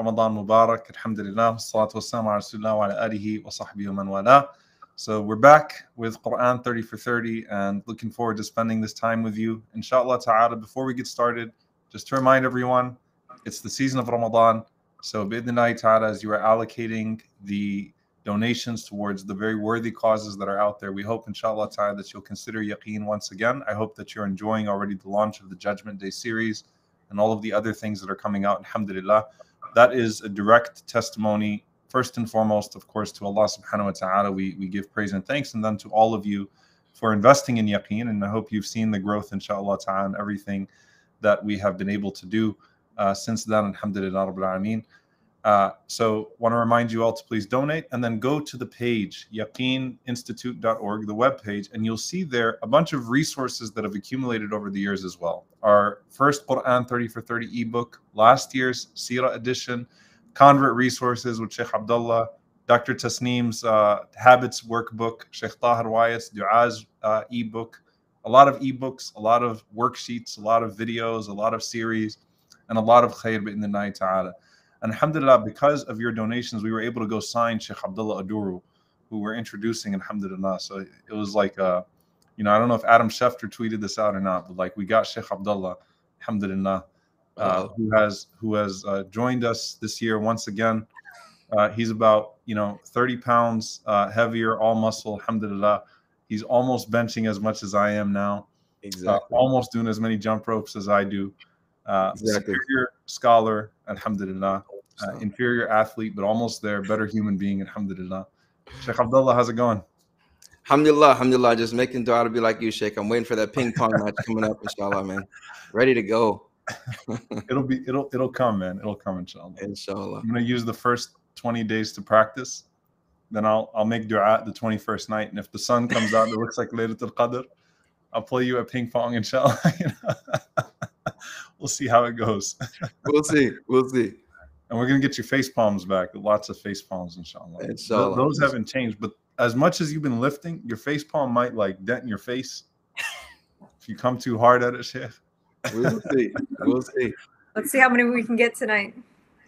Ramadan Mubarak, Alhamdulillah, salatu wassalam ala Rasulullah wa ala alihi wa sahbihi wa man wala. So we're back with Quran 30 for 30 and looking forward to spending this time with you. Inshallah ta'ala, before we get started, just to remind everyone, it's the season of Ramadan. So bi'idhnillahi ta'ala, as you are allocating the donations towards the very worthy causes that are out there, we hope inshallah ta'ala that you'll consider Yaqeen once again. I hope that you're enjoying already the launch of the Judgment Day series and all of the other things that are coming out, alhamdulillah. That is a direct testimony first and foremost, of course, to Allah subhanahu wa ta'ala, we, we give praise and thanks, and then to all of you for investing in yaqeen. And I hope you've seen the growth, inshallah ta'ala, and everything that we have been able to do uh, since then, alhamdulillah rabbil alameen. Uh, so want to remind you all to please donate and then go to the page yaqeeninstitute.org the web page and you'll see there a bunch of resources that have accumulated over the years as well our first quran 30 for 30 ebook last year's sirah edition convert resources with Sheikh Abdullah, Dr. Tasneem's uh, Habits Workbook, Sheikh Tahir Wyatt's Du'a's uh, ebook, a lot of ebooks, a lot of worksheets, a lot of videos, a lot of series, and a lot of khair in the night ta'ala. And alhamdulillah, because of your donations, we were able to go sign Sheikh Abdullah Oduro, who we're introducing, alhamdulillah. So it was like, uh, you know, I don't know if Adam Schefter tweeted this out or not, but like we got Sheikh Abdullah, alhamdulillah uh, who has who has uh, joined us this year once again. Uh, he's about you know 30 pounds uh, heavier, all muscle. Alhamdulillah, he's almost benching as much as I am now. Uh, exactly. almost doing as many jump ropes as I do. exactly. Superior scholar, Alhamdulillah. Uh, inferior athlete, but almost there. Better human being, Alhamdulillah. Sheikh Abdullah, how's it going? Alhamdulillah, alhamdulillah. Just making dua to be like you, Sheikh. I'm waiting for that ping pong match coming up, inshallah, man. Ready to go. it'll be it'll it'll come, man. It'll come, inshallah. Inshallah. I'm gonna use the first 20 days to practice. Then I'll I'll make dua the 21st night. And if the sun comes out, it looks like Laylatul Qadr, I'll play you a ping pong, inshallah. we'll see how it goes. we'll see. We'll see. And we're gonna get your face palms back. Lots of face palms, inshallah. inshallah. Those haven't changed, but as much as you've been lifting, your face palm might like dent in your face if you come too hard at it, Sheikh. We'll see. We'll see. Let's see how many we can get tonight.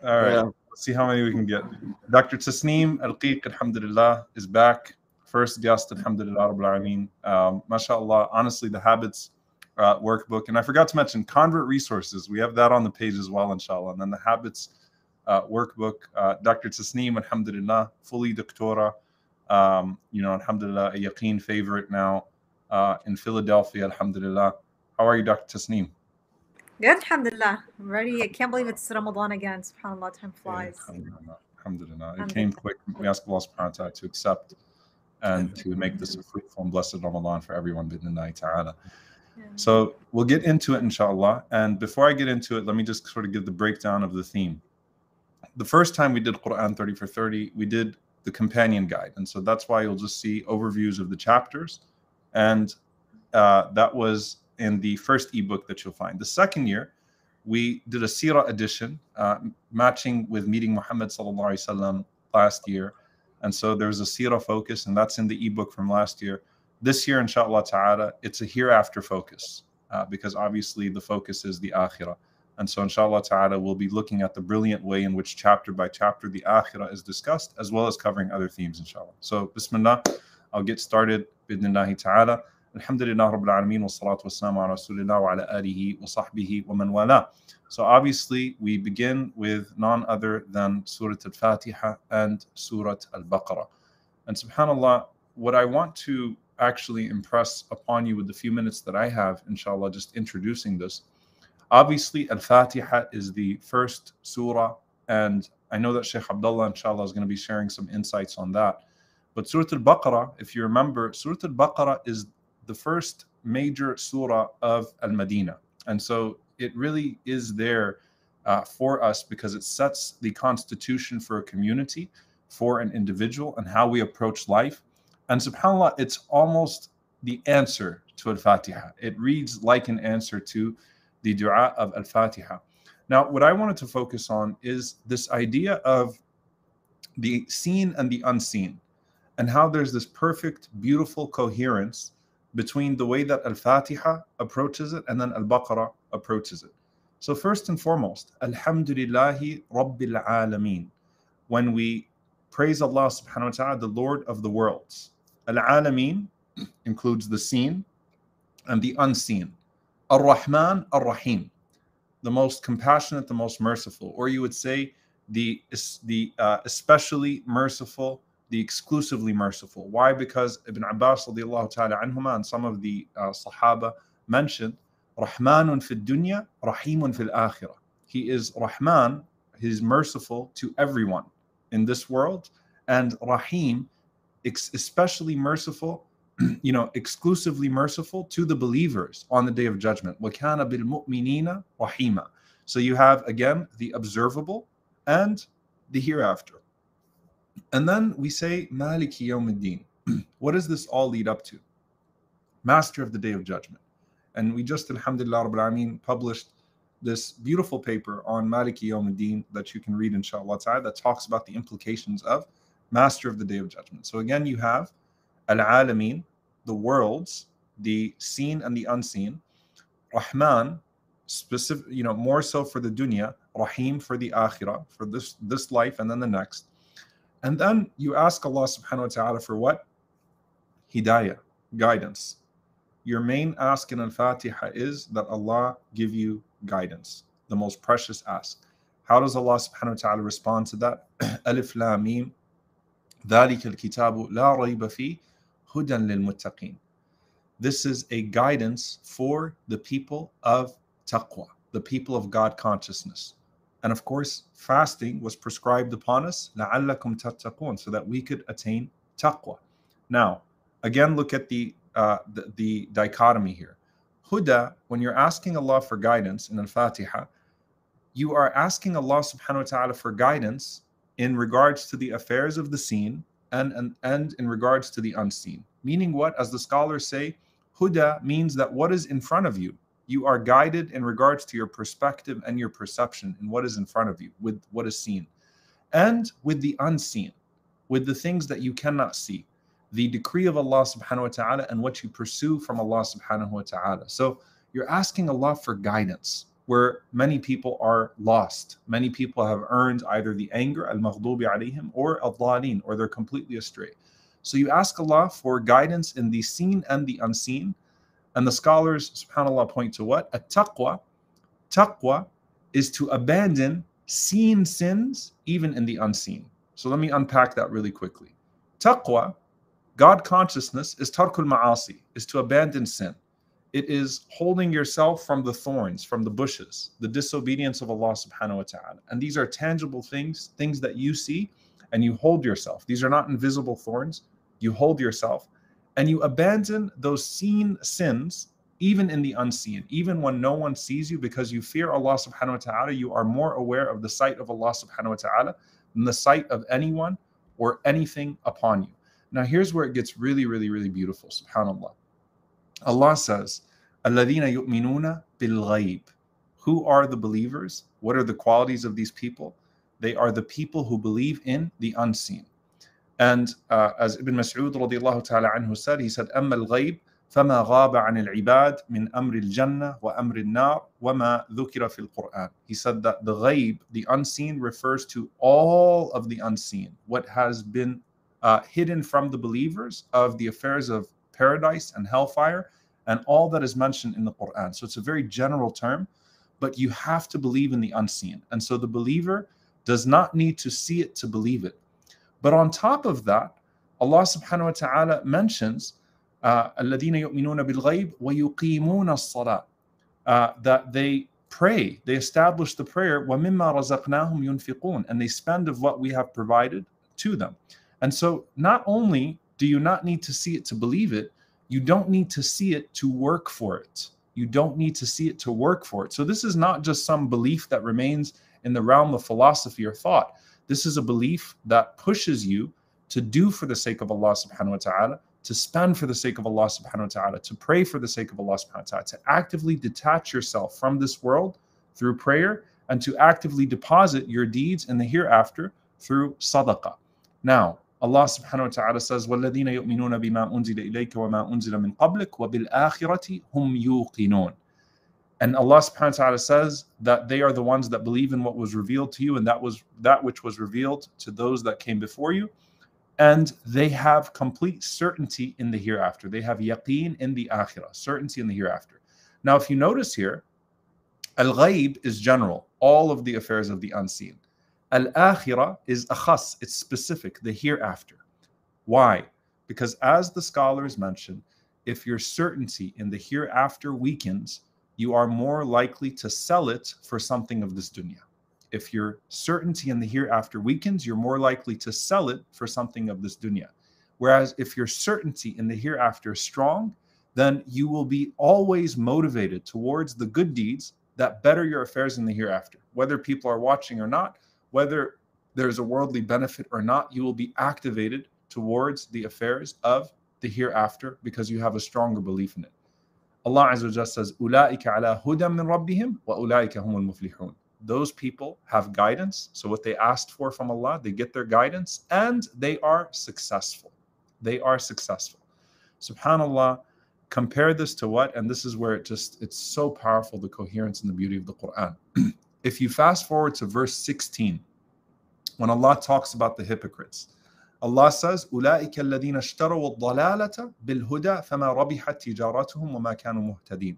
All right. Yeah. Let's see how many we can get. Dr. Tasneem Alkiek, alhamdulillah, is back. First guest, alhamdulillah, Rabbil Alameen. Um, mashallah, honestly, the habits uh, workbook. And I forgot to mention convert resources. We have that on the page as well, inshallah. And then the habits uh, workbook. Uh, Dr. Tasneem, alhamdulillah, fully doctora. Um, you know, alhamdulillah, a yaqeen favorite now uh, in Philadelphia, alhamdulillah. How are you, Dr. Tasneem? Good, alhamdulillah. I'm ready. I can't believe it's Ramadan again. SubhanAllah, time flies. Yeah, alhamdulillah. alhamdulillah. It came quick. We ask Allah subhanahu wa ta'ala to accept and to make this a fruitful and blessed Ramadan for everyone, bidnillahi ta'ala. Yeah. So we'll get into it, inshallah. And before I get into it, let me just sort of give the breakdown of the theme. The first time we did Quran 30 for 30, we did the companion guide. And so that's why you'll just see overviews of the chapters. And uh, that was in the first ebook that you'll find. The second year, we did a Sirah edition, uh, matching with meeting Muhammad sallallahu last year. And so there's a Sirah focus, and that's in the ebook from last year. This year, inshallah ta'ala, it's a hereafter focus, uh, because obviously the focus is the akhirah. And so, inshallah ta'ala, we'll be looking at the brilliant way in which chapter by chapter the akhirah is discussed, as well as covering other themes, inshallah. So, bismillah, I'll get started, bidnillahi ta'ala. Alhamdulillah Rabbil Alameen wa salatu wassalamu ala Rasulillah wa ala alihi wa sahbihi wa man wala. So obviously we begin with none other than Surah Al-Fatiha and Surah Al-Baqarah. And subhanAllah, what I want to actually impress upon you with the few minutes that I have, inshallah, just introducing this. Obviously, Al-Fatiha is the first surah, and I know that Sheikh Abdullah, inshallah, is going to be sharing some insights on that. But Surah Al-Baqarah, if you remember, Surah Al-Baqarah is the first major surah of Al Madinah. And so it really is there uh, for us because it sets the constitution for a community, for an individual, and how we approach life. And subhanAllah, it's almost the answer to Al Fatiha. It reads like an answer to the dua of Al Fatiha. Now, what I wanted to focus on is this idea of the seen and the unseen, and how there's this perfect, beautiful coherence between the way that Al Fatiha approaches it and then Al Baqarah approaches it. So, first and foremost, Alhamdulillahi Rabbil Alameen. When we praise Allah subhanahu wa ta'ala, the Lord of the worlds. Al Alameen includes the seen and the unseen. Ar Rahman, Ar Rahim, the most compassionate, the most merciful. Or you would say, the, the uh, especially merciful, the exclusively merciful. Why? Because Ibn Abbas ta'ala anhuma and some of the uh, Sahaba mentioned Rahmanun fil dunya, Rahimun fil akhirah. He is Rahman, he is merciful to everyone in this world, and Rahim, especially merciful, you know, exclusively merciful to the believers on the day of judgment. وَكَانَ بِالْمُؤْمِنِينَ رَحِيمًا. So you have again the observable and the hereafter. And then we say Maliki Yawmiddin. what does this all lead up to? Master of the Day of Judgment. And we just, Alhamdulillah Rabbil Alameen, published this beautiful paper on Maliki Yawmiddin that you can read, inshallah ta'ala, that talks about the implications of Master of the Day of Judgment. So again, you have Al Alameen, the worlds, the seen and the unseen, Rahman, specific, you know, more so for the dunya, Rahim for the akhirah, for this this life and then the next. And then you ask Allah subhanahu wa ta'ala for what? Hidayah, guidance. Your main ask in Al-Fatiha is that Allah give you guidance, the most precious ask. How does Allah subhanahu wa ta'ala respond to that? Alif Lam Mim ذلك الكتاب لا ريب فيه هدى للمتقين. This is a guidance for the people of taqwa, the people of God consciousness. And of course, fasting was prescribed upon us, لَعَلَّكُمْ تَتَّقُونَ, so that we could attain taqwa. Now, again, look at the, uh, the, the dichotomy here. Huda, when you're asking Allah for guidance in Al-Fatiha, you are asking Allah subhanahu wa ta'ala for guidance in regards to the affairs of the seen and, and, and in regards to the unseen. Meaning what? As the scholars say, Huda means that what is in front of you, you are guided in regards to your perspective and your perception in what is in front of you, with what is seen, and with the unseen, with the things that you cannot see, the decree of Allah subhanahu wa ta'ala and what you pursue from Allah subhanahu wa ta'ala. So you're asking Allah for guidance where many people are lost. Many people have earned either the anger, al-maghdubi alayhim, or al-dhalin, or they're completely astray. So you ask Allah for guidance in the seen and the unseen, and the scholars, subhanAllah, point to what? A taqwa. Taqwa is to abandon seen sins even in the unseen. So let me unpack that really quickly. Taqwa, God consciousness, is tarkul ma'asi, is to abandon sin. It is holding yourself from the thorns, from the bushes, the disobedience of Allah subhanahu wa ta'ala. And these are tangible things, things that you see, and you hold yourself. These are not invisible thorns. You hold yourself and you abandon those seen sins even in the unseen, even when no one sees you, because you fear Allah subhanahu wa ta'ala, you are more aware of the sight of Allah subhanahu wa ta'ala than the sight of anyone or anything upon you. Now, here's where it gets really, really, really beautiful, subhanAllah. Allah says, الَّذِينَ يُؤْمِنُونَ بِالْغَيْبِ Who are the believers? What are the qualities of these people? They are the people who believe in the unseen. And uh, as Ibn Mas'ud radiallahu ta'ala anhu said, he said, أما الغيب فما غاب عن العباد من أمر الجنة وأمر النار وما ذكر في القرآن. He said that the ghaib, the unseen, refers to all of the unseen, what has been uh, hidden from the believers of the affairs of paradise and hellfire, and all that is mentioned in the Quran. So it's a very general term, but you have to believe in the unseen. And so the believer does not need to see it to believe it. But on top of that, Allah subhanahu wa ta'ala mentions uh, uh that they pray, they establish the prayer, And they spend of what we have provided to them. And so not only do you not need to see it to believe it, you don't need to see it to work for it. You don't need to see it to work for it. So this is not just some belief that remains in the realm of philosophy or thought. This is a belief that pushes you to do for the sake of Allah subhanahu wa ta'ala, to spend for the sake of Allah subhanahu wa ta'ala, to pray for the sake of Allah subhanahu wa ta'ala, to actively detach yourself from this world through prayer and to actively deposit your deeds in the hereafter through sadaqah. Now, Allah subhanahu wa ta'ala says, وَالَّذِينَ يُؤْمِنُونَ بِمَا أُنزِلَ إِلَيْكَ وَمَا أُنزِلَ مِن قَبْلِكَ وَبِالْآخِرَةِ هُمْ يُوقِنُونَ And Allah subhanahu wa ta'ala says that they are the ones that believe in what was revealed to you and that was that which was revealed to those that came before you. And they have complete certainty in the hereafter. They have yaqeen in the akhirah, certainty in the hereafter. Now, if you notice here, al ghaib is general, all of the affairs of the unseen. Al akhirah is akhas, it's specific, the hereafter. Why? Because as the scholars mention, if your certainty in the hereafter weakens, you are more likely to sell it for something of this dunya. If your certainty in the hereafter weakens, you're more likely to sell it for something of this dunya. Whereas if your certainty in the hereafter is strong, then you will be always motivated towards the good deeds that better your affairs in the hereafter. Whether people are watching or not, whether there's a worldly benefit or not, you will be activated towards the affairs of the hereafter because you have a stronger belief in it. Allah Azza wa says, أُولَٰئِكَ عَلَىٰ هُدًى مِّن رَبِّهِمْ وَأُولَٰئِكَ هُمُ الْمُفْلِحُونَ Those people have guidance. So what they asked for from Allah, they get their guidance and they are successful. They are successful. Subhanallah, compare this to what? And this is where it just, it's so powerful, the coherence and the beauty of the Quran. if you fast forward to verse 16, when Allah talks about the hypocrites, Allah says, أولئك الذين اشتروا الضلالة بالهدى فما ربحت تجارتهم وما كانوا مهتدين.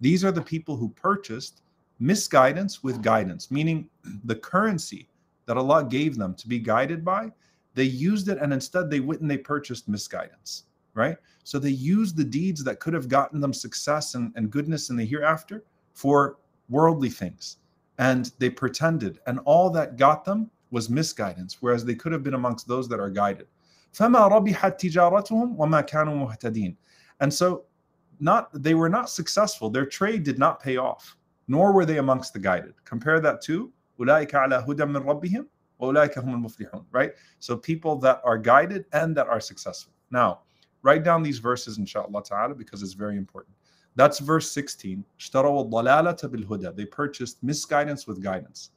These are the people who purchased misguidance with guidance, meaning the currency that Allah gave them to be guided by, they used it and instead they went and they purchased misguidance, right? So they used the deeds that could have gotten them success and, and goodness in the hereafter for worldly things. And they pretended, and all that got them was misguidance, whereas they could have been amongst those that are guided. And so not they were not successful. Their trade did not pay off, nor were they amongst the guided. Compare that to right? So people that are guided and that are successful. Now, write down these verses inshallah ta'ala because it's very important. That's verse 16. They purchased misguidance with guidance.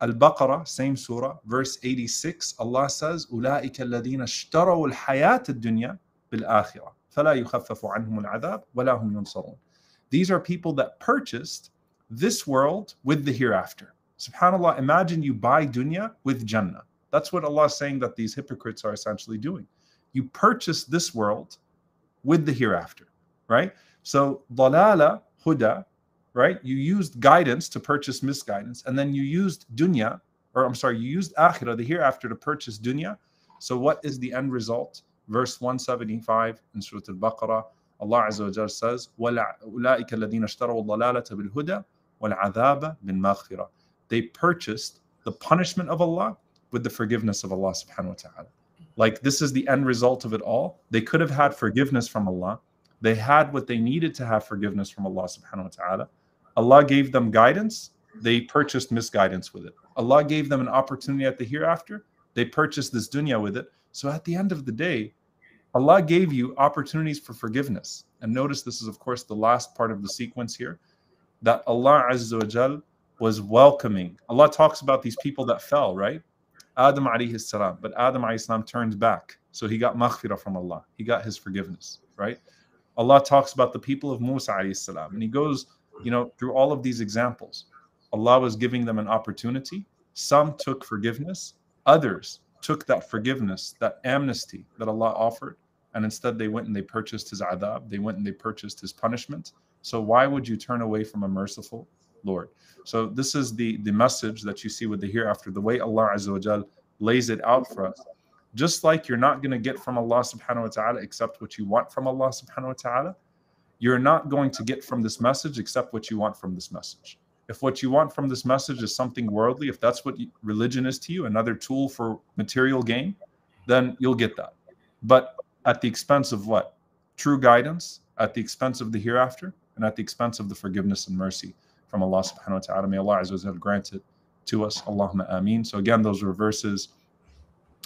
Al-Baqarah, same surah, verse 86, Allah says, أولئك الذين اشتروا الحياة الدنيا بالآخرة فلا يخفف عنهم العذاب ولا هم ينصرون. These are people that purchased this world with the hereafter. Subhanallah, imagine you buy dunya with Jannah. That's what Allah is saying that these hypocrites are essentially doing. You purchase this world with the hereafter, right? So, dalala, huda, right? You used guidance to purchase misguidance, and then you used dunya, or I'm sorry, you used akhirah, the hereafter, to purchase dunya. So, what is the end result? Verse 175 in Surah Al Baqarah, Allah Azza wa Jalla says, أُولَٰئِكَ الَّذِينَ اشْتَرَوُا الضَّلَالَةَ بِالْهُدَى وَالْعَذَابَ بِالْمَغْفِرَةِ They purchased the punishment of Allah with the forgiveness of Allah subhanahu wa ta'ala. Like this is the end result of it all. They could have had forgiveness from Allah. they had what they needed to have forgiveness from Allah subhanahu wa ta'ala. Allah gave them guidance, they purchased misguidance with it. Allah gave them an opportunity at the hereafter, they purchased this dunya with it. So at the end of the day, Allah gave you opportunities for forgiveness. And notice this is, of course, the last part of the sequence here that Allah Azza wa Jal was welcoming. Allah talks about these people that fell, right? Adam alayhi salam. But Adam alayhi salam turned back. So he got maghfirah from Allah. He got his forgiveness, right? Allah talks about the people of Musa alayhi. And he goes you know, through all of these examples, Allah was giving them an opportunity. Some took forgiveness, others took that forgiveness, that amnesty that Allah offered, and instead they went and they purchased His adab, they went and they purchased His punishment. So why would you turn away from a merciful Lord? So this is the the message that you see with the hereafter, the way Allah Azza lays it out for us. Just like you're not going to get from Allah subhanahu wa ta'ala except what you want from Allah subhanahu wa ta'ala, you're not going to get from this message except what you want from this message. If what you want from this message is something worldly, if that's what religion is to you, another tool for material gain, then you'll get that. But at the expense of what? True guidance, at the expense of the hereafter, and at the expense of the forgiveness and mercy from Allah subhanahu wa ta'ala. May Allah Azza wa grant it to us. Allahumma ameen. So again, those were verses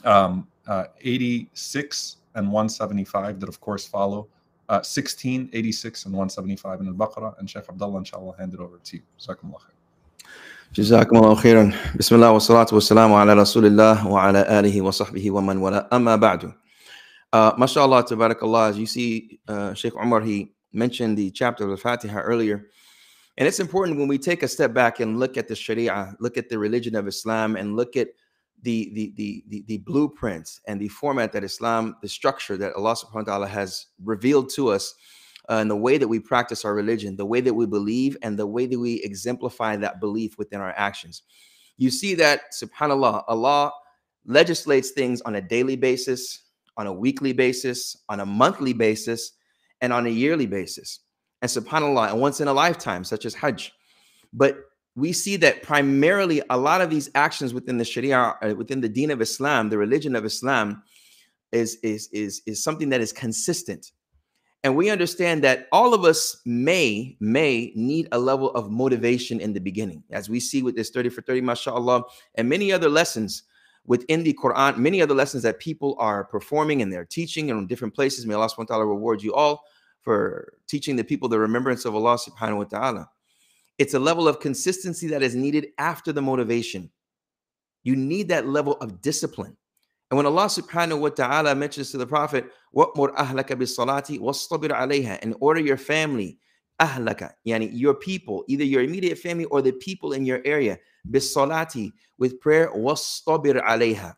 um, uh, 86 and 175 that, of course, follow. Uh, 16, 86, and 175 in Al-Baqarah. And Sheikh Abdullah, inshallah, hand it over to you. Jazakumullah khair. Jazakumullah khairan. Bismillah wa salatu wa salamu ala rasulillah wa ala alihi wa sahbihi wa man wala amma ba'du. Uh, mashallah, as you see, uh, Sheikh Umar, he mentioned the chapter of the Fatiha earlier. And it's important when we take a step back and look at the Sharia, look at the religion of Islam, and look at the the the the, blueprints and the format that Islam, the structure that Allah subhanahu wa ta'ala has revealed to us uh, and the way that we practice our religion, the way that we believe, and the way that we exemplify that belief within our actions. You see that, subhanAllah, Allah legislates things on a daily basis, on a weekly basis, on a monthly basis, and on a yearly basis. And subhanAllah, and once in a lifetime, such as Hajj. But we see that primarily a lot of these actions within the Sharia, uh, within the Deen of Islam, the religion of Islam, is, is, is, is something that is consistent. And we understand that all of us may, may need a level of motivation in the beginning, as we see with this 30 for 30, mashallah, and many other lessons within the Quran, many other lessons that people are performing and they're teaching in different places. May Allah subhanahu wa ta'ala reward you all for teaching the people the remembrance of Allah subhanahu wa ta'ala. It's a level of consistency that is needed after the motivation. You need that level of discipline. And when Allah subhanahu wa ta'ala mentions to the Prophet, وَأْمُرْ أَهْلَكَ بِالصَّلَاةِ وَاصْطَبِرْ عَلَيْهَا and order your family, أَهْلَكَ, yani your people, either your immediate family or the people in your area, بِالصَّلَاةِ with prayer, وَاصْطَبِرْ عَلَيْهَا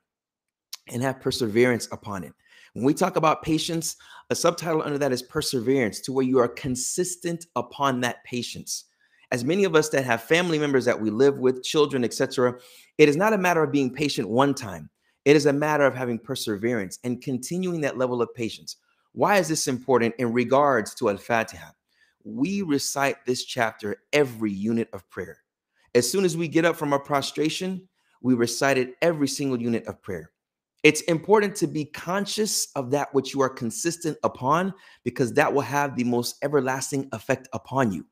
and have perseverance upon it. When we talk about patience, a subtitle under that is perseverance, to where you are consistent upon that patience as many of us that have family members that we live with, children, etc., it is not a matter of being patient one time. It is a matter of having perseverance and continuing that level of patience. Why is this important in regards to Al Fatiha? We recite this chapter every unit of prayer. As soon as we get up from our prostration, we recite it every single unit of prayer. It's important to be conscious of that which you are consistent upon because that will have the most everlasting effect upon you.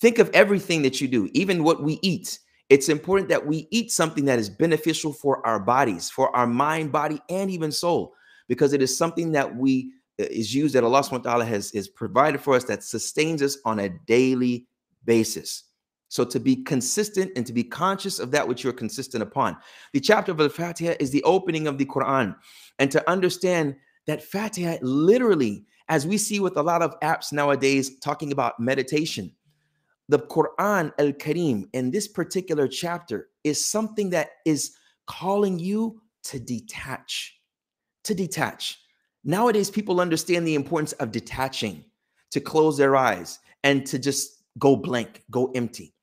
Think of everything that you do, even what we eat. It's important that we eat something that is beneficial for our bodies, for our mind, body, and even soul, because it is something that we uh, is used that Allah ta'ala has is provided for us that sustains us on a daily basis. So to be consistent and to be conscious of that which you're consistent upon. The chapter of Al-Fatiha is the opening of the Quran. And to understand that Fatiha literally, as we see with a lot of apps nowadays talking about meditation, the Quran al Kareem in this particular chapter is something that is calling you to detach. To detach. Nowadays, people understand the importance of detaching, to close their eyes and to just go blank, go empty.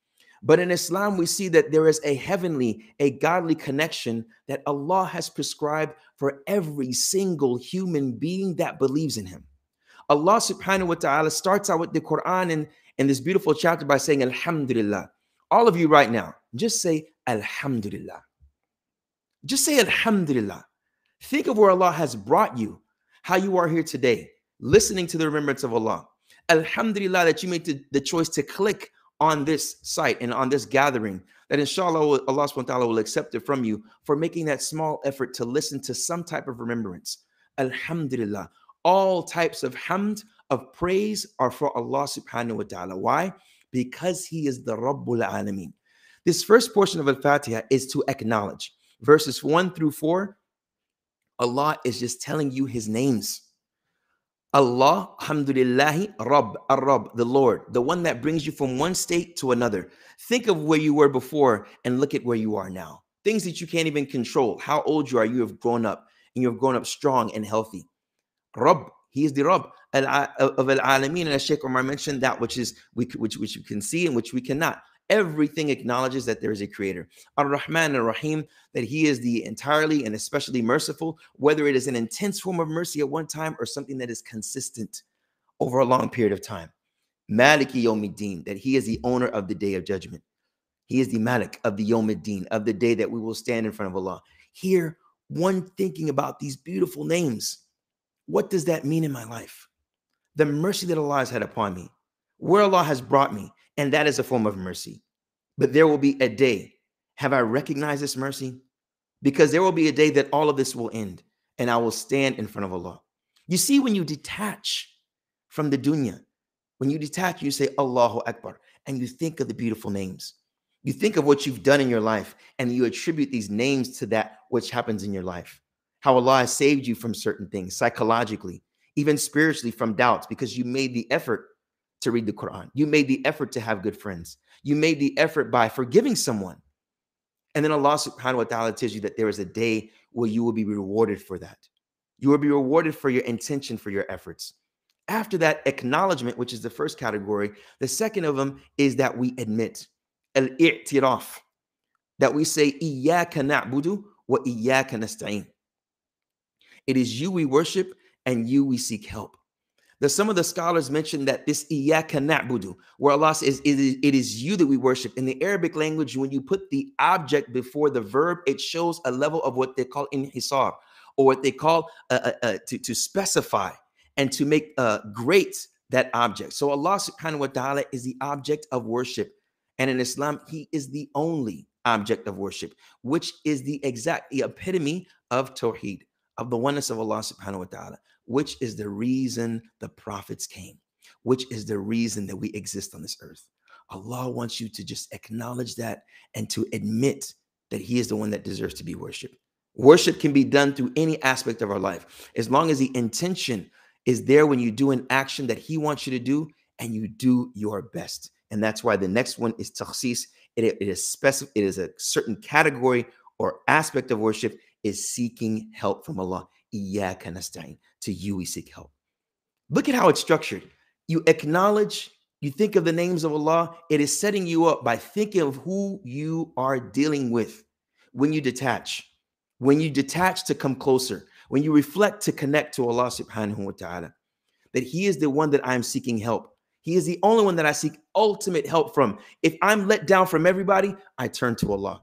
But in Islam, we see that there is a heavenly, a godly connection that Allah has prescribed for every single human being that believes in Him. Allah subhanahu wa ta'ala starts out with the Quran and in this beautiful chapter by saying Alhamdulillah. All of you right now, just say Alhamdulillah. Just say Alhamdulillah. Think of where Allah has brought you, how you are here today, listening to the remembrance of Allah. Alhamdulillah that you made the choice to click on this site and on this gathering, that inshallah Allah subhanahu wa ta'ala will accept it from you for making that small effort to listen to some type of remembrance. Alhamdulillah. All types of hamd of praise are for Allah subhanahu wa ta'ala. Why? Because He is the Rabbul Alameen. This first portion of Al Fatiha is to acknowledge. Verses 1 through 4, Allah is just telling you His names. Allah, Alhamdulillahi, Rabb, Ar-Rabb, the Lord, the one that brings you from one state to another. Think of where you were before and look at where you are now. Things that you can't even control. How old you are, you have grown up and you have grown up strong and healthy. Rabb, he is the Rabb of Al Alameen. And Sheikh Omar mentioned that which is which, which we can see and which we cannot. Everything acknowledges that there is a creator. Ar Rahman Ar Rahim, that he is the entirely and especially merciful, whether it is an intense form of mercy at one time or something that is consistent over a long period of time. Maliki Yawmiddin, that he is the owner of the day of judgment. He is the Malik of the Yawmiddin, of the day that we will stand in front of Allah. Here, one thinking about these beautiful names what does that mean in my life? The mercy that Allah has had upon me, where Allah has brought me, and that is a form of mercy. But there will be a day. Have I recognized this mercy? Because there will be a day that all of this will end and I will stand in front of Allah. You see, when you detach from the dunya, when you detach, you say Allahu Akbar and you think of the beautiful names. You think of what you've done in your life and you attribute these names to that which happens in your life how Allah has saved you from certain things psychologically, even spiritually from doubts, because you made the effort to read the Quran. You made the effort to have good friends. You made the effort by forgiving someone. And then Allah subhanahu wa ta'ala tells you that there is a day where you will be rewarded for that. You will be rewarded for your intention, for your efforts. After that acknowledgement, which is the first category, the second of them is that we admit al-i'tiraf, that we say na'budu wa iyyaka nasta'in. It is you we worship and you we seek help. There's some of the scholars mention that this iyyaka na'budu, where Allah says it is, it is you that we worship. In the Arabic language, when you put the object before the verb, it shows a level of what they call inhisar, or what they call uh, uh, uh, to, to specify and to make uh, great that object. So Allah subhanahu wa ta'ala is the object of worship. And in Islam, He is the only object of worship, which is the exact the epitome of Tawheed, of the oneness of Allah subhanahu wa ta'ala, which is the reason the prophets came, which is the reason that we exist on this earth. Allah wants you to just acknowledge that and to admit that He is the one that deserves to be worshiped. Worship can be done through any aspect of our life as long as the intention is there when you do an action that he wants you to do and you do your best. And that's why the next one is takhsis. It, it is specific, it is a certain category or aspect of worship is seeking help from Allah. To you we seek help. Look at how it's structured. You acknowledge, you think of the names of Allah. It is setting you up by thinking of who you are dealing with when you detach. When you detach to come closer, when you reflect to connect to Allah subhanahu wa ta'ala, that He is the one that I'm seeking help. He is the only one that I seek ultimate help from. If I'm let down from everybody, I turn to Allah.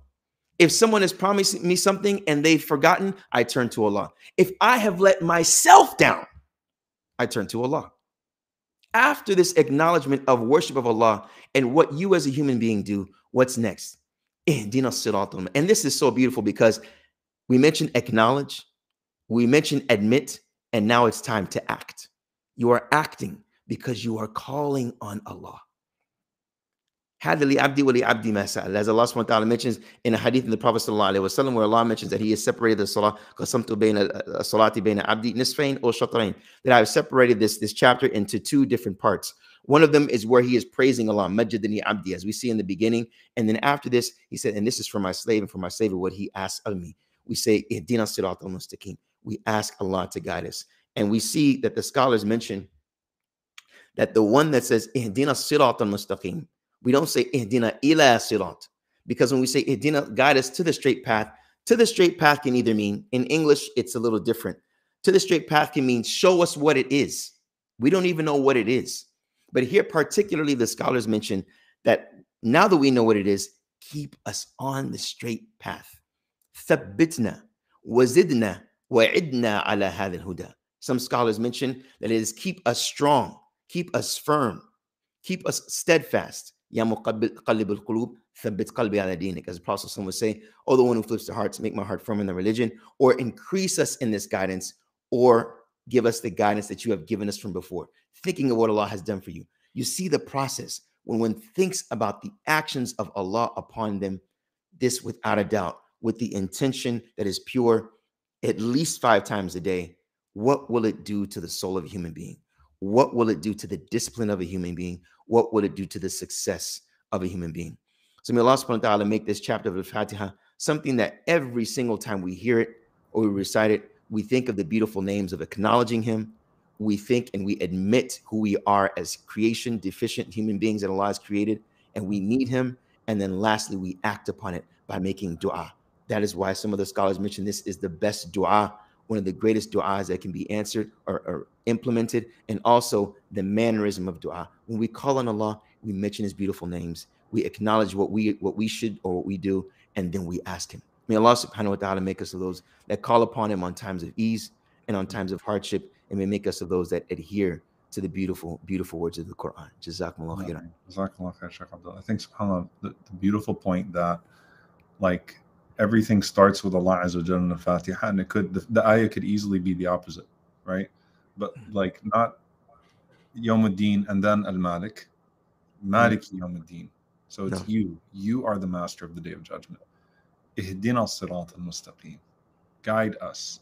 If someone has promised me something and they've forgotten, I turn to Allah. If I have let myself down, I turn to Allah. After this acknowledgement of worship of Allah and what you as a human being do, what's next? And this is so beautiful because we mentioned acknowledge, we mentioned admit, and now it's time to act. You are acting because you are calling on Allah had li abdi wali abdi masal. As Allah subhanahu wa ta'ala mentions in a hadith in the Prophet sallallahu alayhi wa where Allah mentions that he has separated the salah, qasamtu bayna uh, uh, salati bayna abdi nisfain or shatrain. That I have separated this, this chapter into two different parts. One of them is where he is praising Allah, Majidani Abdi, as we see in the beginning. And then after this, he said, And this is for my slave and for my savior. what he asks of me. We say, Ihdina sirat al mustaqim. We ask Allah to guide us. And we see that the scholars mention that the one that says, Ihdina sirat al mustaqim, we don't say eh, ihdina ila sirat because when we say eh, ihdina, guide us to the straight path. To the straight path can either mean in English, it's a little different. To the straight path can mean show us what it is. We don't even know what it is. But here, particularly, the scholars mention that now that we know what it is, keep us on the straight path. Thabbitna, wazidna, wa'idna ala hadil huda. Some scholars mention that it is keep us strong, keep us firm, keep us steadfast, Ya Muqallib al-Qulub, Thabbit qalbi ala dinik. As the Prophet would say, Oh, the one who flips the hearts, make my heart firm in the religion, or increase us in this guidance, or give us the guidance that you have given us from before. Thinking of what Allah has done for you. You see the process. When one thinks about the actions of Allah upon them, this without a doubt, with the intention that is pure at least five times a day, what will it do to the soul of a human being? What will it do to the discipline of a human being? What will it do to the success of a human being? So may Allah subhanahu wa ta'ala make this chapter of the Fatiha something that every single time we hear it or we recite it, we think of the beautiful names of acknowledging Him. We think and we admit who we are as creation deficient human beings that Allah has created, and we need Him. And then lastly, we act upon it by making dua. That is why some of the scholars mention this is the best dua, one of the greatest du'as that can be answered or, or, implemented, and also the mannerism of dua. When we call on Allah, we mention His beautiful names. We acknowledge what we what we should or what we do, and then we ask Him. May Allah Subhanahu wa Taala make us of those that call upon Him on times of ease and on times of hardship, and may make us of those that adhere to the beautiful, beautiful words of the Quran. Jazakumullah khairan. Jazakumullah khair, I think, subhanAllah, the, the beautiful point that, like, everything starts with Allah Azza wa in the Fatiha, and it could the, the ayah could easily be the opposite, right? But mm-hmm. like not Yawmuddin and then Al Malik, Malik mm-hmm. So it's no. you. You are the master of the day of judgment. Ihdina sirat al mustaqim. Guide us.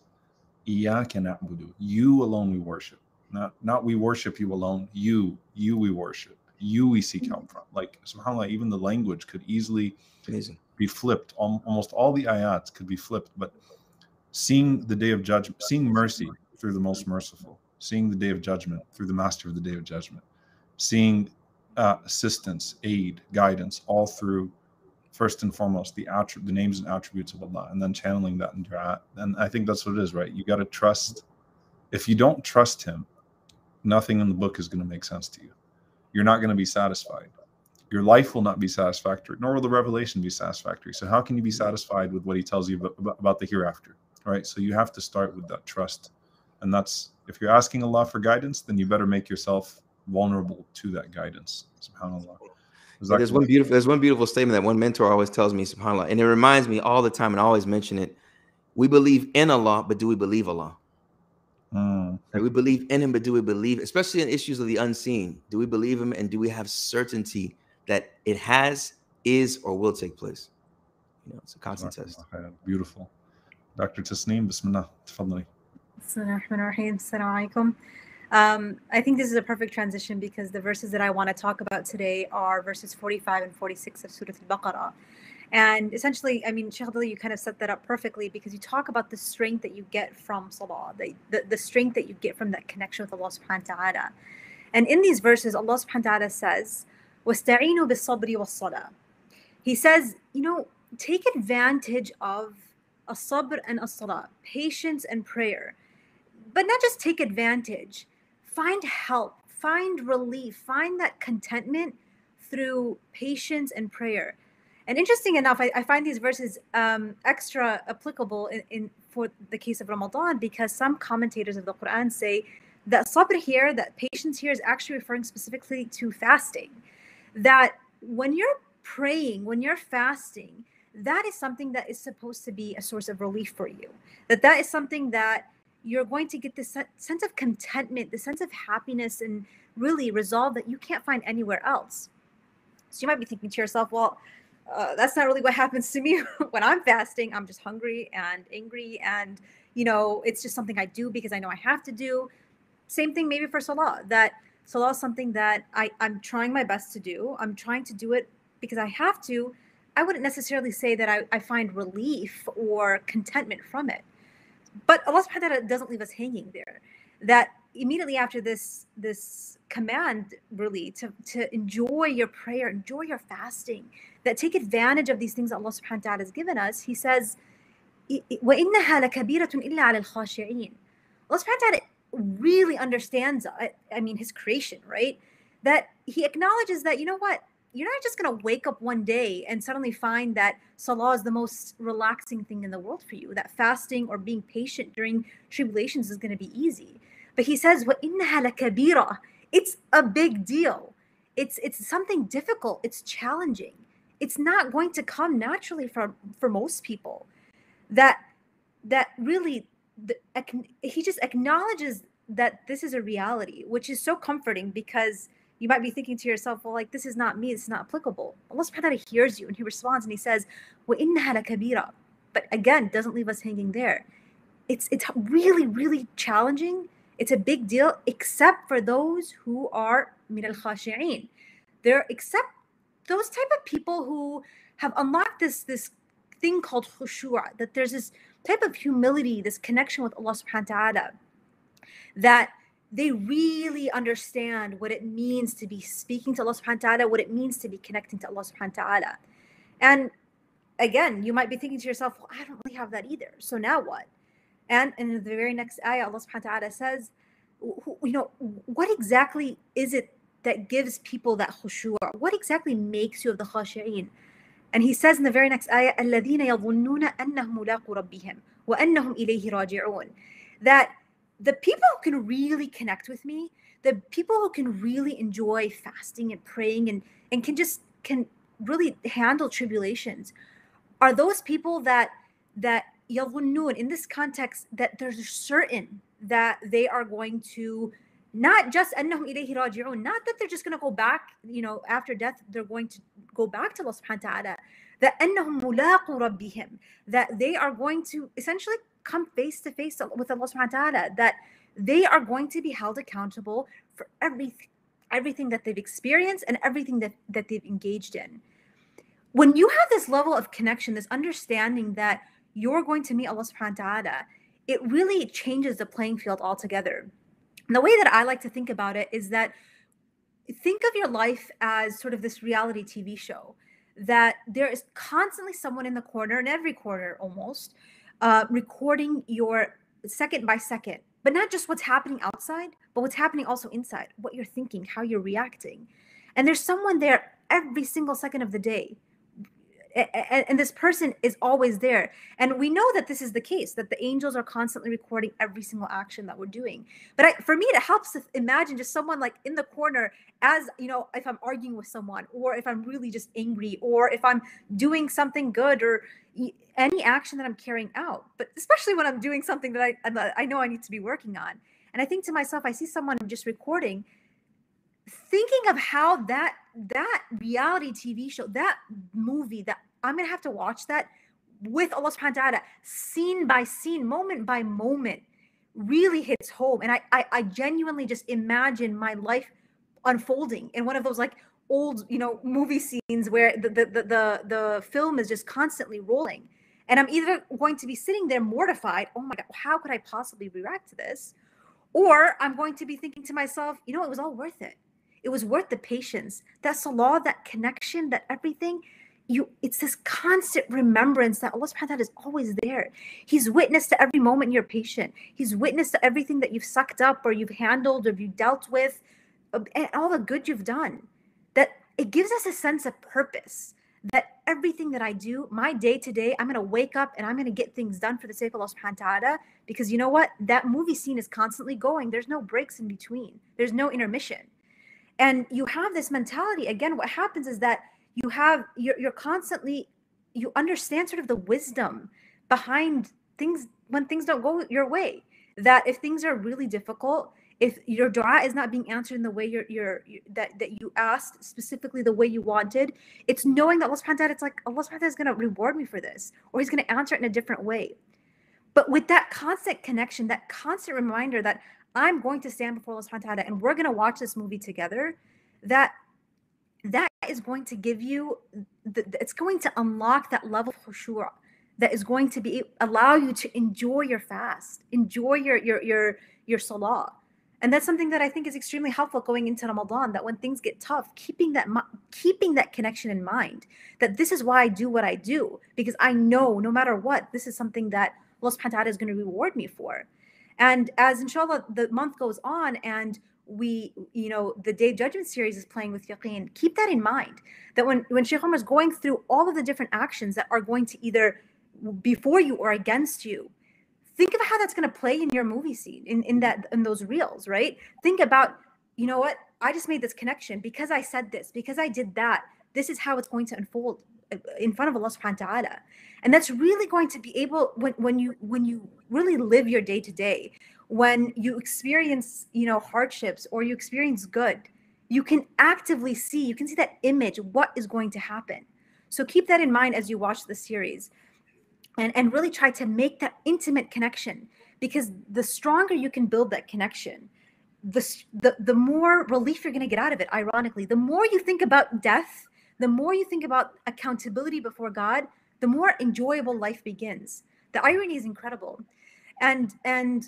Iyaka na'budu. You alone we worship. Not not we worship you alone. You, you we worship. You we seek help from. Like subhanAllah, even the language could easily Amazing. Be flipped. Almost all the ayats could be flipped, but seeing the day of judgment, seeing mercy through the most merciful, seeing the day of judgment through the master of the day of judgment, seeing uh, assistance, aid, guidance, all through first and foremost the attri- the names and attributes of Allah, and then channeling that in dua. And I think that's what it is, right? You got to trust. If you don't trust Him, nothing in the book is going to make sense to you. You're not going to be satisfied. Your life will not be satisfactory, nor will the revelation be satisfactory. So, how can you be satisfied with what He tells you about, about, the hereafter? Right. So, you have to start with that trust. And that's if you're asking Allah for guidance, then you better make yourself vulnerable to that guidance. SubhanAllah. Yeah, there's one beautiful there's one beautiful statement that one mentor always tells me, subhanAllah, and it reminds me all the time, and I always mention it. We believe in Allah, but do we believe Allah? Mm. Like we believe in him, but do we believe, especially in issues of the unseen, do we believe him and do we have certainty that it has, is, or will take place? You know, it's a constant test. Beautiful. Dr. Tasneem, Bismillah. Tafadali. Assalamu alaikum. Um, I think this is a perfect transition because the verses that I want to talk about today are verses 45 and 46 of Surah Al-Baqarah. And essentially, I mean, Sheikh Abdullah, you kind of set that up perfectly because you talk about the strength that you get from Salah, the, the, the strength that you get from that connection with Allah subhanahu wa ta'ala. And in these verses, Allah subhanahu wa ta'ala says, وَاسْتَعِينُوا بِالصَّبْرِ وَالصَّلَاةِ He says, you know, take advantage of a sabr and a salah, patience and prayer. But not just take advantage, find help, find relief, find that contentment through patience and prayer. And interesting enough, I, I find these verses um, extra applicable in, in for the case of Ramadan because some commentators of the Quran say that sabr here, that patience here, is actually referring specifically to fasting. That when you're praying, when you're fasting, that is something that is supposed to be a source of relief for you. That that is something that you're going to get this sense of contentment, the sense of happiness, and really resolve that you can't find anywhere else. So you might be thinking to yourself, well, uh, that's not really what happens to me when I'm fasting. I'm just hungry and angry, and you know, it's just something I do because I know I have to do. Same thing maybe for Salah. That Salah is something that I, I'm trying my best to do. I'm trying to do it because I have to. I wouldn't necessarily say that I, I find relief or contentment from it. But Allah subhanahu wa ta'ala doesn't leave us hanging there. That immediately after this this command really to, to enjoy your prayer, enjoy your fasting, that take advantage of these things that Allah subhanahu wa ta'ala has given us, He says, وَإِنَّهَا لَكَبِيرَةٌ إِلَّا عَلَى الْخَاشِعِينَ Allah subhanahu wa ta'ala really understands, uh, I, mean, his creation, right? That he acknowledges that, you know what, you're not just going to wake up one day and suddenly find that salah is the most relaxing thing in the world for you that fasting or being patient during tribulations is going to be easy. But he says what kabira. it's a big deal. It's it's something difficult. It's challenging. It's not going to come naturally from for most people. That that really the, he just acknowledges that this is a reality, which is so comforting because you might be thinking to yourself, well, like this is not me, this is not applicable. Allah subhanahu wa ta'ala hears you and he responds and he says, وَإِنَّهَا لَكَبِيرَةٌ But again, doesn't leave us hanging there. It's it's really, really challenging. It's a big deal, except for those who are min al khashi'in. They're except those type of people who have unlocked this this thing called khushu', that there's this type of humility, this connection with Allah subhanahu wa ta'ala, that they really understand what it means to be speaking to Allah subhanahu wa ta'ala, what it means to be connecting to Allah subhanahu wa ta'ala. And again, you might be thinking to yourself, well, I don't really have that either. So now what? And in the very next ayah, Allah subhanahu wa ta'ala says, you know, what exactly is it that gives people that khushu'? What exactly makes you of the khashi'in? And he says in the very next ayah, الَّذِينَ يَظُنُّونَ أَنَّهُمْ مُلَاقُ رَبِّهِمْ وَأَنَّهُمْ إِلَيْهِ رَاجِعُونَ That the people who can really connect with me, the people who can really enjoy fasting and praying and, and can just can really handle tribulations are those people that that يظنون in this context that they're certain that they are going to not just أنهم إليه راجعون not that they're just going to go back you know after death they're going to go back to Allah subhanahu wa ta'ala that أنهم ملاقو ربهم that they are going to essentially come face to face with Allah subhanahu wa ta'ala that they are going to be held accountable for everything everything that they've experienced and everything that, that they've engaged in. When you have this level of connection, this understanding that you're going to meet Allah subhanahu wa ta'ala, it really changes the playing field altogether. And the way that I like to think about it is that think of your life as sort of this reality TV show that there is constantly someone in the corner, in every corner almost, uh, recording your second by second, but not just what's happening outside, but what's happening also inside, what you're thinking, how you're reacting. And there's someone there every single second of the day and, and, this person is always there. And we know that this is the case that the angels are constantly recording every single action that we're doing. But I, for me it helps to imagine just someone like in the corner as you know if i'm arguing with someone or if i'm really just angry or if i'm doing something good or any action that i'm carrying out. But especially when i'm doing something that i uh, i know i need to be working on. And i think to myself i see someone just recording thinking of how that that reality TV show, that movie, that I'm gonna have to watch that with Allah subhanahu wa ta'ala, scene by scene, moment by moment, really hits home. And I, I I genuinely just imagine my life unfolding in one of those like old, you know, movie scenes where the the the the, the film is just constantly rolling. And I'm either going to be sitting there mortified, oh my God, how could I possibly react to this? Or I'm going to be thinking to myself, you know, it was all worth it it was worth the patience. That salah, that connection, that everything. You, it's this constant remembrance that Allah subhanahu wa ta'ala is always there. He's witness to every moment you're patient. He's witness to everything that you've sucked up or you've handled or you've dealt with um, and all the good you've done. That it gives us a sense of purpose that everything that I do, my day to day, I'm going to wake up and I'm going to get things done for the sake of Allah subhanahu wa ta'ala. Because you know what? That movie scene is constantly going. There's no breaks in between, there's no intermission and you have this mentality. Again what happens is that you have you're, you're constantly you understand sort of the wisdom behind things when things don't go your way. That if things are really difficult if your dua is not being answered in the way you're, you're, you're that that you asked specifically the way you wanted it's knowing that Allah subhanahu wa ta'ala, it's like Allah subhanahu wa ta'ala is going to reward me for this or he's going to answer it in a different way. But with that constant connection that constant reminder that I'm going to stand before Allah subhanahu and we're going to watch this movie together, that that is going to give you the, it's going to unlock that level of khushu that is going to be allow you to enjoy your fast, enjoy your your your your salah. And that's something that I think is extremely helpful going into Ramadan. That when things get tough, keeping that keeping that connection in mind. That this is why I do what I do because I know no matter what, this is something that Allah Subhanahu wa Taala is going to reward me for. And as inshallah the month goes on and we, you know, the Day Judgment series is playing with yaqeen, keep that in mind. That when, when Sheikh Omar is going through all of the different actions that are going to either before you or against you, think of how that's going to play in your movie scene, in, in that in those reels, right? Think about, you know what, I just made this connection because I said this, because I did that. This is how it's going to unfold in front of Allah subhanahu wa ta'ala. And that's really going to be able when when you when you really live your day to day, when you experience, you know, hardships or you experience good, you can actively see, you can see that image, what is going to happen. So keep that in mind as you watch the series. And, and really try to make that intimate connection because the stronger you can build that connection, the, the, the more relief you're going to get out of it, ironically. The more you think about death the more you think about accountability before God, the more enjoyable life begins. The irony is incredible. And and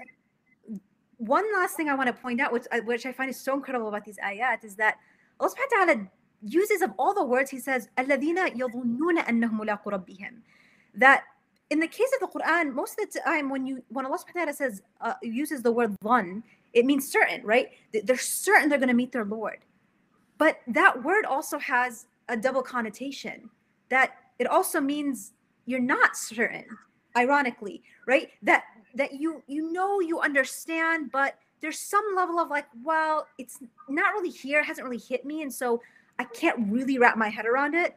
one last thing I want to point out, which, which I find is so incredible about these ayat, is that Allah subhanahu wa ta'ala uses of all the words, He says, That in the case of the Quran, most of the time when you when Allah subhanahu wa ta'ala says uh, uses the word dhan, it means certain, right? They're certain they're going to meet their Lord. But that word also has a double connotation that it also means you're not certain ironically right that that you you know you understand but there's some level of like well it's not really here it hasn't really hit me and so i can't really wrap my head around it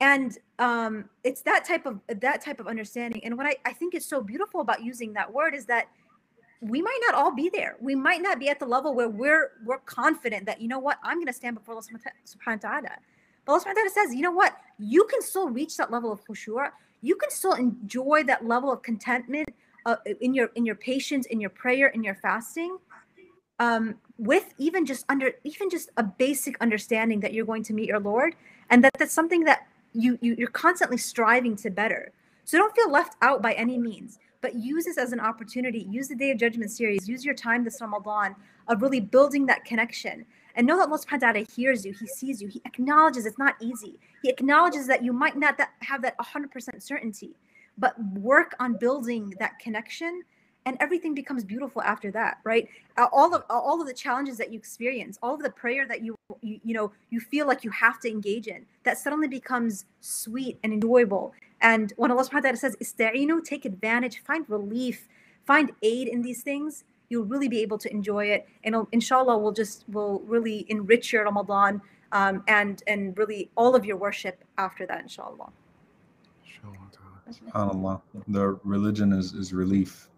and um it's that type of that type of understanding and what i, I think is so beautiful about using that word is that we might not all be there. We might not be at the level where we're we're confident that you know what I'm going to stand before Allah Subhanahu wa Taala. Allah subhanahu says, you know what? You can still reach that level of khushu. You can still enjoy that level of contentment uh, in your in your patience, in your prayer, in your fasting, um, with even just under even just a basic understanding that you're going to meet your Lord, and that that's something that you, you you're constantly striving to better. So don't feel left out by any means, but use this as an opportunity. Use the Day of Judgment series. Use your time this Ramadan of really building that connection. And know that Allah subhanahu hears you, He sees you, He acknowledges. It's not easy. He acknowledges that you might not that have that 100% certainty, but work on building that connection and everything becomes beautiful after that right? All of all of the challenges that you experience all of the prayer that you you, you know you feel like you have to engage in that suddenly becomes sweet and enjoyable. And when Allah subhanahu wa ta'ala says ista'inu take advantage find relief find aid in these things you'll really be able to enjoy it. And inshallah will just will really enrich your ramadan um, and and really all of your worship after that inshallah. Inshallah, SubhanAllah. The religion is, is relief.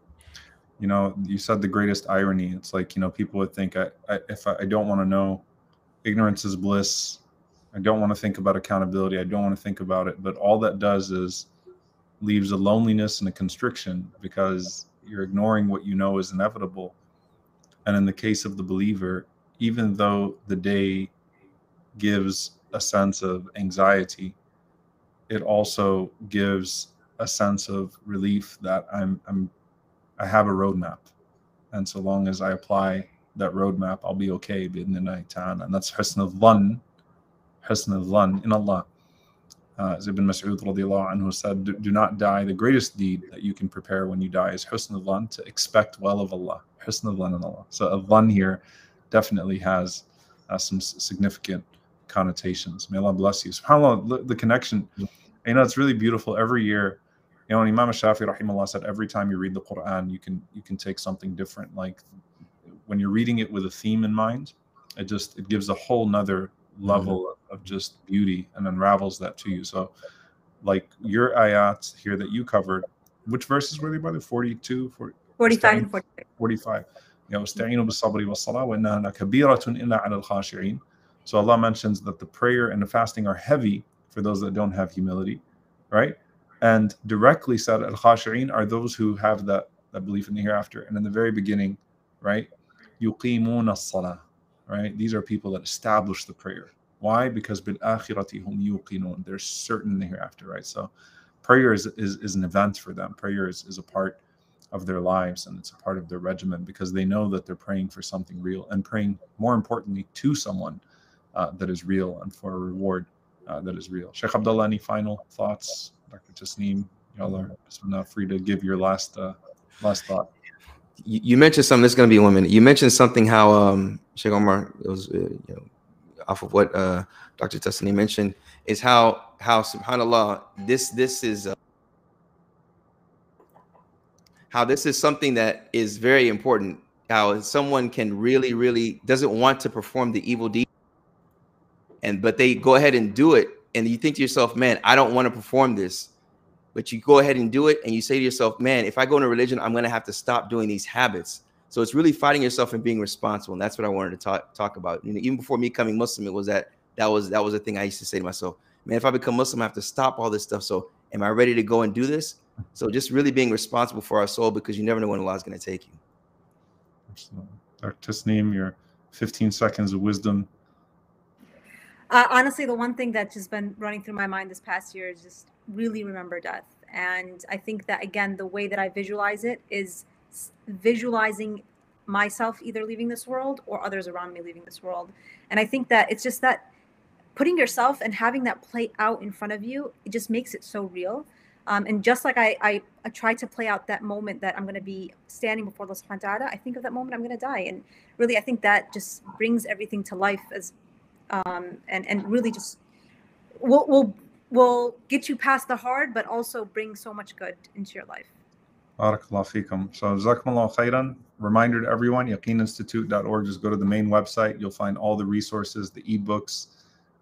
You know you said the greatest irony. It's like you know people would think I, I if I, I don't want to know ignorance is bliss. I don't want to think about accountability. I don't want to think about it. But all that does is leaves a loneliness and a constriction because you're ignoring what you know is inevitable and in the case of the believer even though the day gives a sense of anxiety it also gives a sense of relief that i'm i'm I have a roadmap. And so long as I apply that roadmap, I'll be okay in the night time. And that's husn al-dhan, husn al-dhan in Allah. Uh, as Ibn Mas'ud radiallahu anhu said, do, do, not die. The greatest deed that you can prepare when you die is husn al-dhan, to expect well of Allah. Husn al-dhan in Allah. So al-dhan here definitely has uh, some significant connotations. May Allah bless you. SubhanAllah, the, the connection. You know, it's really beautiful. Every year, you know, Imam Shafi rahimahullah said every time you read the Quran, you can you can take something different. Like when you're reading it with a theme in mind, it just it gives a whole nother level mm-hmm. of just beauty and unravels that to you. So like your ayats here that you covered, which verses were they by the 42, 40, 45 and 45. 45. You know, So Allah mentions that the prayer and the fasting are heavy for those that don't have humility, right? And directly said, al khashi'in are those who have that, that belief in the hereafter. And in the very beginning, right? Yuqimun as-salah, right? These are people that establish the prayer. Why? Because bil hum yuqinun. They're certain in the hereafter, right? So prayer is, is, is an event for them. Prayer is, is a part of their lives and it's a part of their regimen because they know that they're praying for something real and praying more importantly to someone uh, that is real and for a reward uh, that is real. Sheikh Abdullah, any final thoughts? Dr. Tasneem, y'all are not free to give your last uh, last thought. You, you mentioned something. This is going to be one minute. You mentioned something how um, Sheikh Omar it was uh, you know off of what uh, Dr. Tasneem mentioned is how how Subhanallah this this is. Uh, how this is something that is very important how someone can really really doesn't want to perform the evil deed and but they go ahead and do it and you think to yourself, man, I don't want to perform this, but you go ahead and do it, and you say to yourself, man, if I go into religion, I'm going to have to stop doing these habits. So it's really fighting yourself and being responsible, and that's what I wanted to talk talk about. You know, even before me coming Muslim, it was that that was that was the thing I used to say to myself, man, if I become Muslim, I have to stop all this stuff. So am I ready to go and do this? So just really being responsible for our soul because you never know when Allah is going to take you. Absolutely. Dr. Tasneem, your 15 seconds of wisdom uh, honestly, the one thing that's just been running through my mind this past year is just really remember death. And I think that, again, the way that I visualize it is visualizing myself either leaving this world or others around me leaving this world. And I think that it's just that putting yourself and having that play out in front of you, it just makes it so real. Um, and just like I, I, I try to play out that moment that I'm going to be standing before Allah subhanahu I think of that moment I'm going to die. And really, I think that just brings everything to life as um, and and really just will will will get you past the hard, but also bring so much good into your life. Barakallah fikum. So, Jazakumullah khairan. Reminder to everyone, yaqeeninstitute.org. Just go to the main website. You'll find all the resources, the ebooks.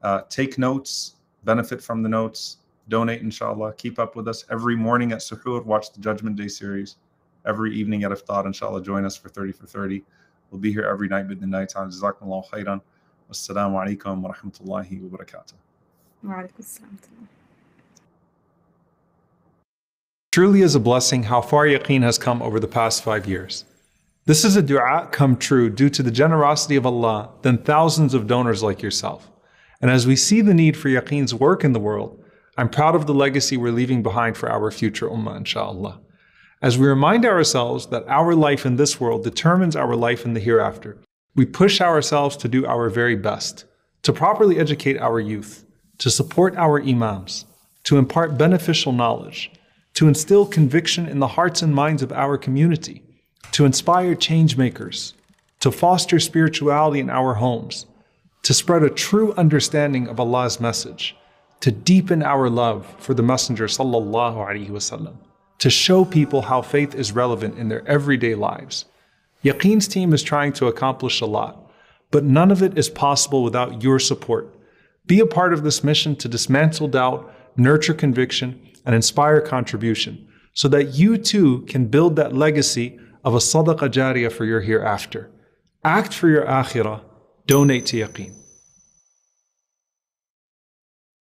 Uh, take notes, benefit from the notes, donate, inshallah. Keep up with us every morning at Suhoor. Watch the Judgment Day series. Every evening at Iftar, inshallah. Join us for 30 for 30. We'll be here every night, midnight time. Jazakumullah khairan. Wassalamu alaikum wa rahmatullahi wa barakatuh. Wa alaikum Truly is a blessing how far Yaqeen has come over the past five years. This is a dua come true due to the generosity of Allah than thousands of donors like yourself. And as we see the need for Yaqeen's work in the world, I'm proud of the legacy we're leaving behind for our future ummah, inshaAllah. As we remind ourselves that our life in this world determines our life in the hereafter, we push ourselves to do our very best, to properly educate our youth, to support our imams, to impart beneficial knowledge, to instill conviction in the hearts and minds of our community, to inspire change makers, to foster spirituality in our homes, to spread a true understanding of Allah's message, to deepen our love for the Messenger sallallahu alaihi wasallam to show people how faith is relevant in their everyday lives. Yaqeen's team is trying to accomplish a lot, but none of it is possible without your support. Be a part of this mission to dismantle doubt, nurture conviction, and inspire contribution so that you too can build that legacy of a sadaqah jariyah for your hereafter. Act for your akhirah, donate to Yaqeen.